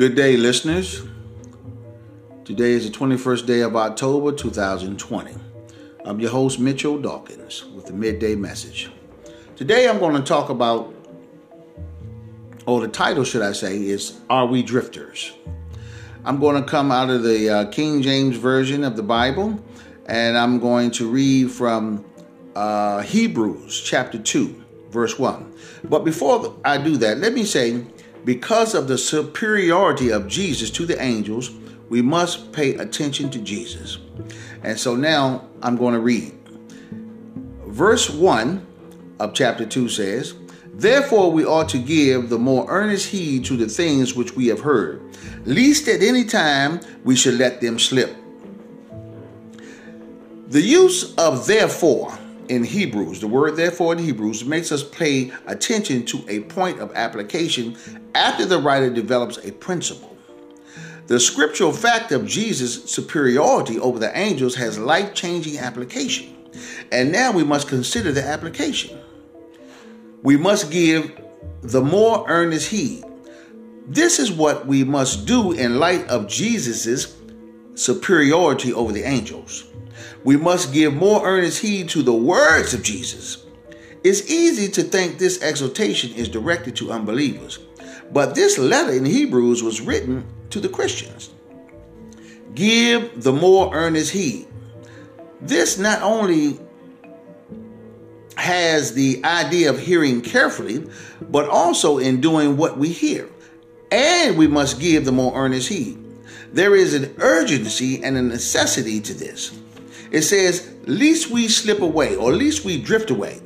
Good day, listeners. Today is the 21st day of October 2020. I'm your host, Mitchell Dawkins, with the midday message. Today I'm going to talk about, or the title, should I say, is Are We Drifters? I'm going to come out of the uh, King James Version of the Bible, and I'm going to read from uh, Hebrews chapter 2, verse 1. But before I do that, let me say, because of the superiority of Jesus to the angels, we must pay attention to Jesus. And so now I'm going to read. Verse 1 of chapter 2 says, Therefore we ought to give the more earnest heed to the things which we have heard, lest at any time we should let them slip. The use of therefore in Hebrews, the word therefore in Hebrews, makes us pay attention to a point of application after the writer develops a principle. The scriptural fact of Jesus' superiority over the angels has life changing application. And now we must consider the application. We must give the more earnest heed. This is what we must do in light of Jesus' superiority over the angels we must give more earnest heed to the words of Jesus. It's easy to think this exhortation is directed to unbelievers, but this letter in Hebrews was written to the Christians. Give the more earnest heed. This not only has the idea of hearing carefully, but also in doing what we hear. And we must give the more earnest heed. There is an urgency and a necessity to this. It says, least we slip away, or least we drift away.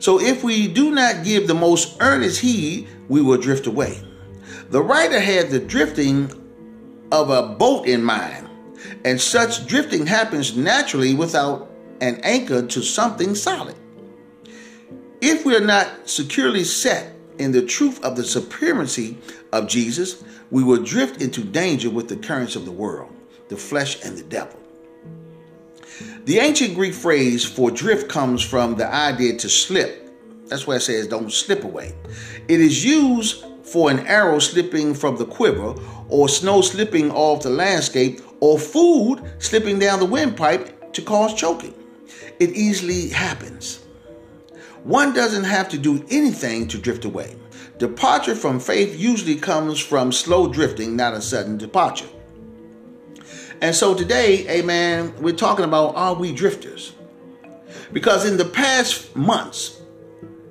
So if we do not give the most earnest heed, we will drift away. The writer had the drifting of a boat in mind, and such drifting happens naturally without an anchor to something solid. If we are not securely set in the truth of the supremacy of Jesus, we will drift into danger with the currents of the world, the flesh, and the devil. The ancient Greek phrase for drift comes from the idea to slip. That's why it says don't slip away. It is used for an arrow slipping from the quiver, or snow slipping off the landscape, or food slipping down the windpipe to cause choking. It easily happens. One doesn't have to do anything to drift away. Departure from faith usually comes from slow drifting, not a sudden departure. And so today, amen, we're talking about are we drifters? Because in the past months,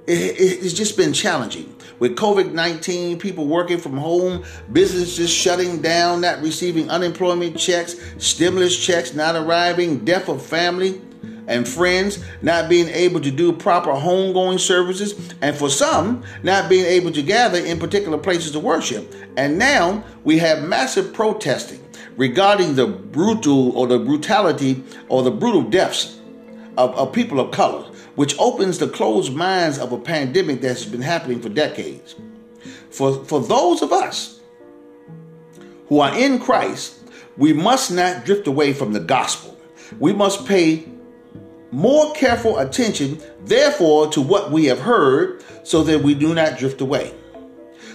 it's just been challenging. With COVID 19, people working from home, businesses shutting down, not receiving unemployment checks, stimulus checks not arriving, death of family and friends, not being able to do proper homegoing services, and for some, not being able to gather in particular places to worship. And now we have massive protesting regarding the brutal or the brutality or the brutal deaths of, of people of color, which opens the closed minds of a pandemic that's been happening for decades. For, for those of us who are in Christ, we must not drift away from the gospel. We must pay more careful attention, therefore, to what we have heard so that we do not drift away.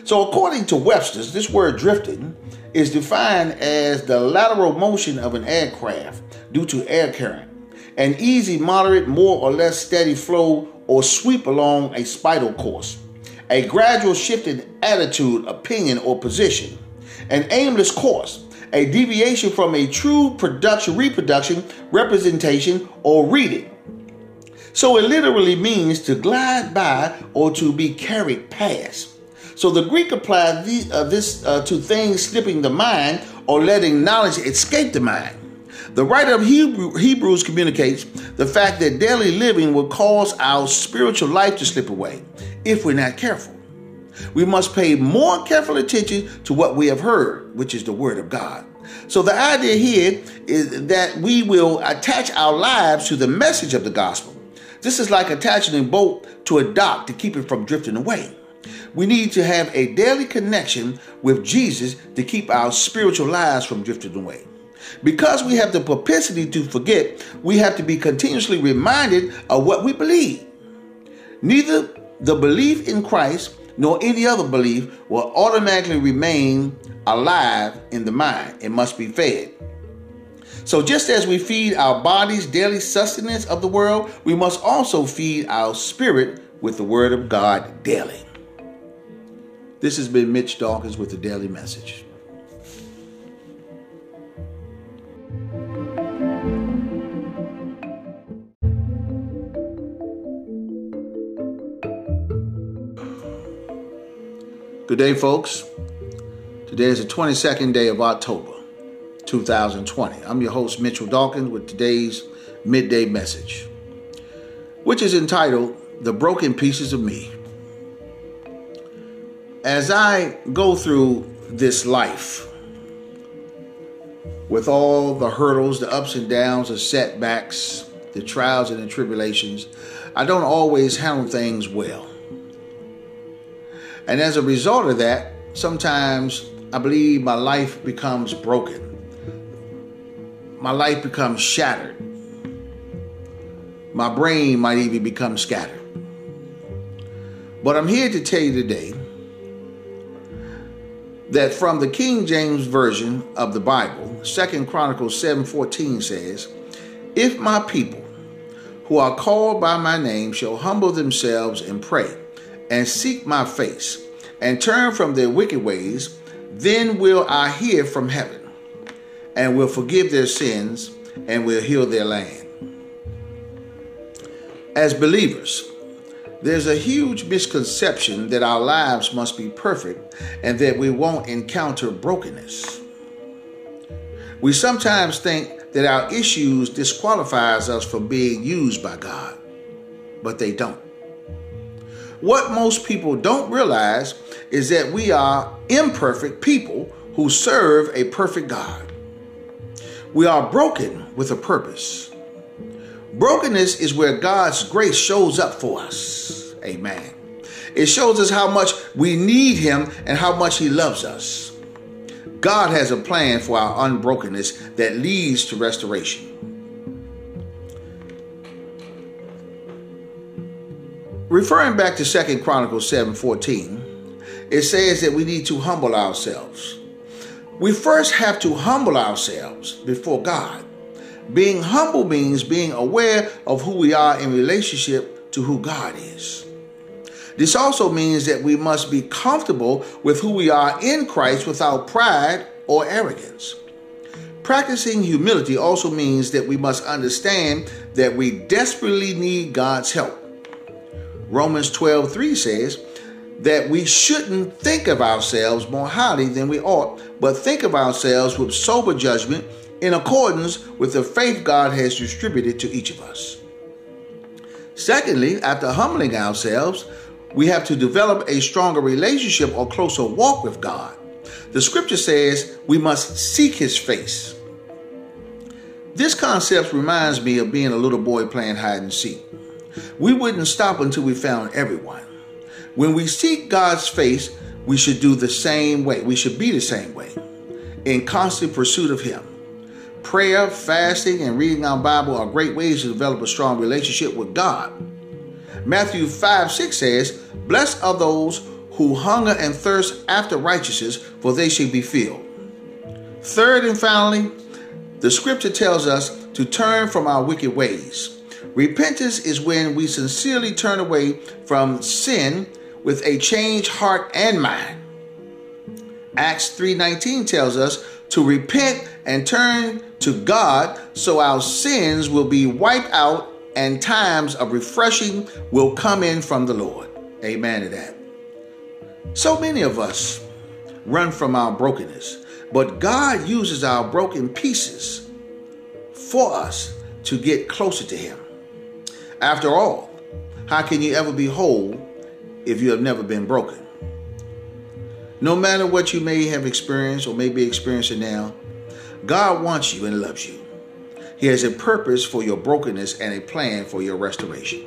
So, according to Webster's, this word drifting is defined as the lateral motion of an aircraft due to air current, an easy, moderate, more or less steady flow or sweep along a spiral course, a gradual shift in attitude, opinion, or position, an aimless course, a deviation from a true production, reproduction, representation, or reading. So it literally means to glide by or to be carried past. So the Greek applied uh, this uh, to things slipping the mind or letting knowledge escape the mind. The writer of Hebrew, Hebrews communicates the fact that daily living will cause our spiritual life to slip away if we're not careful. We must pay more careful attention to what we have heard, which is the Word of God. So the idea here is that we will attach our lives to the message of the gospel. This is like attaching a boat to a dock to keep it from drifting away. We need to have a daily connection with Jesus to keep our spiritual lives from drifting away. Because we have the propensity to forget, we have to be continuously reminded of what we believe. Neither the belief in Christ nor any other belief will automatically remain alive in the mind. It must be fed. So, just as we feed our bodies daily sustenance of the world, we must also feed our spirit with the Word of God daily. This has been Mitch Dawkins with the Daily Message. Good day, folks. Today is the 22nd day of October, 2020. I'm your host, Mitchell Dawkins, with today's midday message, which is entitled The Broken Pieces of Me. As I go through this life, with all the hurdles, the ups and downs, the setbacks, the trials and the tribulations, I don't always handle things well. And as a result of that, sometimes I believe my life becomes broken. My life becomes shattered. My brain might even become scattered. But I'm here to tell you today that from the King James Version of the Bible, Second Chronicles 7:14 says, "If my people who are called by my name shall humble themselves and pray and seek my face and turn from their wicked ways, then will I hear from heaven and will forgive their sins and will heal their land. As believers, there's a huge misconception that our lives must be perfect and that we won't encounter brokenness. We sometimes think that our issues disqualifies us from being used by God, but they don't. What most people don't realize is that we are imperfect people who serve a perfect God. We are broken with a purpose. Brokenness is where God's grace shows up for us. Amen. It shows us how much we need Him and how much He loves us. God has a plan for our unbrokenness that leads to restoration. Referring back to Second Chronicles 7:14, it says that we need to humble ourselves. We first have to humble ourselves before God. Being humble means being aware of who we are in relationship to who God is. This also means that we must be comfortable with who we are in Christ without pride or arrogance. Practicing humility also means that we must understand that we desperately need God's help. Romans 12 3 says that we shouldn't think of ourselves more highly than we ought, but think of ourselves with sober judgment in accordance with the faith God has distributed to each of us. Secondly, after humbling ourselves, we have to develop a stronger relationship or closer walk with God. The scripture says we must seek his face. This concept reminds me of being a little boy playing hide and seek. We wouldn't stop until we found everyone. When we seek God's face, we should do the same way. We should be the same way in constant pursuit of Him. Prayer, fasting, and reading our Bible are great ways to develop a strong relationship with God. Matthew 5 6 says, Blessed are those who hunger and thirst after righteousness, for they shall be filled. Third and finally, the scripture tells us to turn from our wicked ways. Repentance is when we sincerely turn away from sin with a changed heart and mind. Acts 3:19 tells us to repent and turn to God so our sins will be wiped out and times of refreshing will come in from the Lord. Amen to that. So many of us run from our brokenness, but God uses our broken pieces for us to get closer to Him. After all, how can you ever be whole if you have never been broken? No matter what you may have experienced or may be experiencing now, God wants you and loves you. He has a purpose for your brokenness and a plan for your restoration.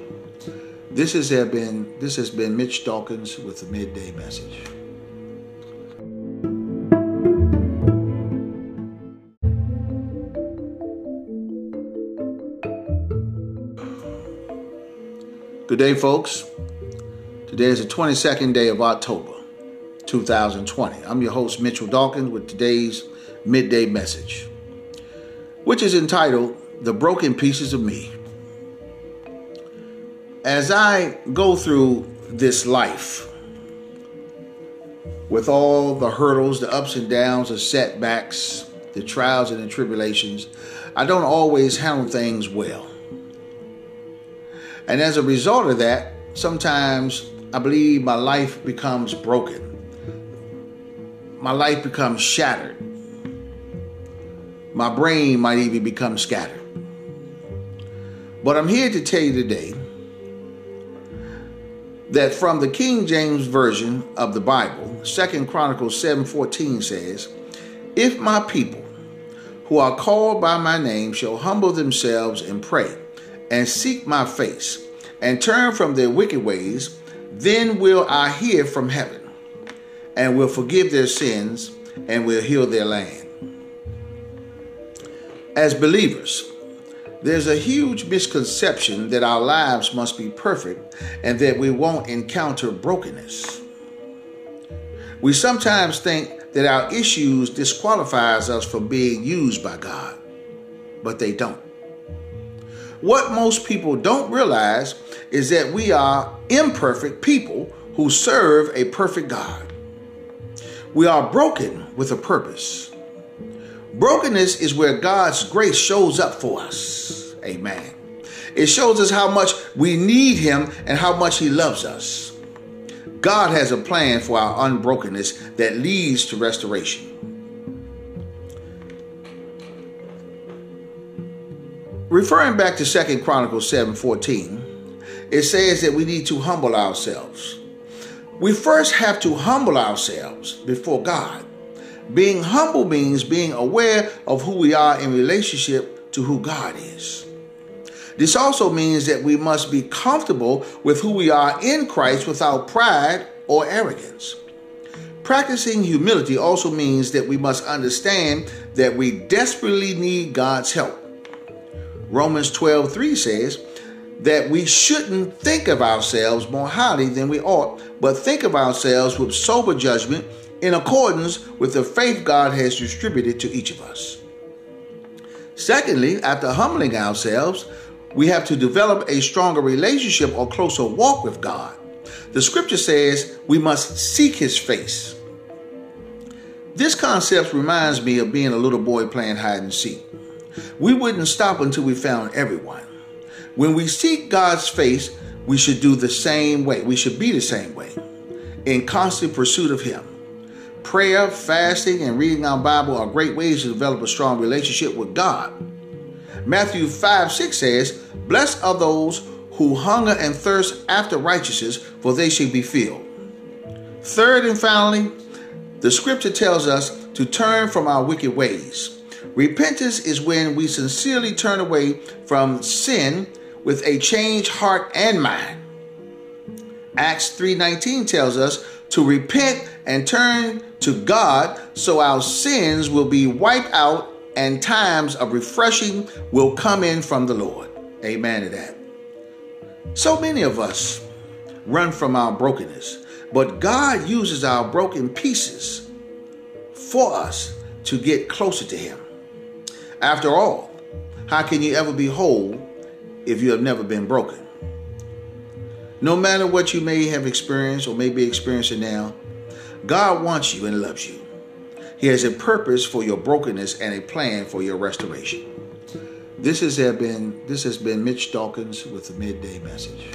This has been this has been Mitch Dawkins with the midday message. Good day, folks. Today is the 22nd day of October, 2020. I'm your host, Mitchell Dawkins, with today's midday message, which is entitled The Broken Pieces of Me. As I go through this life, with all the hurdles, the ups and downs, the setbacks, the trials and the tribulations, I don't always handle things well. And as a result of that, sometimes I believe my life becomes broken. My life becomes shattered. My brain might even become scattered. But I'm here to tell you today that from the King James Version of the Bible, Second Chronicles 7:14 says, If my people who are called by my name shall humble themselves and pray and seek my face and turn from their wicked ways, then will I hear from heaven and will forgive their sins and will heal their land. As believers, there's a huge misconception that our lives must be perfect and that we won't encounter brokenness. We sometimes think that our issues disqualifies us from being used by God, but they don't. What most people don't realize is that we are imperfect people who serve a perfect God. We are broken with a purpose. Brokenness is where God's grace shows up for us. Amen. It shows us how much we need Him and how much He loves us. God has a plan for our unbrokenness that leads to restoration. Referring back to Second Chronicles 7:14, it says that we need to humble ourselves. We first have to humble ourselves before God. Being humble means being aware of who we are in relationship to who God is. This also means that we must be comfortable with who we are in Christ without pride or arrogance. Practicing humility also means that we must understand that we desperately need God's help. Romans 12 3 says that we shouldn't think of ourselves more highly than we ought, but think of ourselves with sober judgment in accordance with the faith God has distributed to each of us. Secondly, after humbling ourselves, we have to develop a stronger relationship or closer walk with God. The scripture says we must seek his face. This concept reminds me of being a little boy playing hide and seek. We wouldn't stop until we found everyone. When we seek God's face, we should do the same way. We should be the same way in constant pursuit of Him. Prayer, fasting, and reading our Bible are great ways to develop a strong relationship with God. Matthew 5 6 says, Blessed are those who hunger and thirst after righteousness, for they shall be filled. Third and finally, the scripture tells us to turn from our wicked ways. Repentance is when we sincerely turn away from sin with a changed heart and mind. Acts 3:19 tells us to repent and turn to God so our sins will be wiped out and times of refreshing will come in from the Lord. Amen to that. So many of us run from our brokenness, but God uses our broken pieces for us to get closer to Him. After all, how can you ever be whole if you have never been broken? No matter what you may have experienced or may be experiencing now, God wants you and loves you. He has a purpose for your brokenness and a plan for your restoration. This has been this has been Mitch Dawkins with the midday message.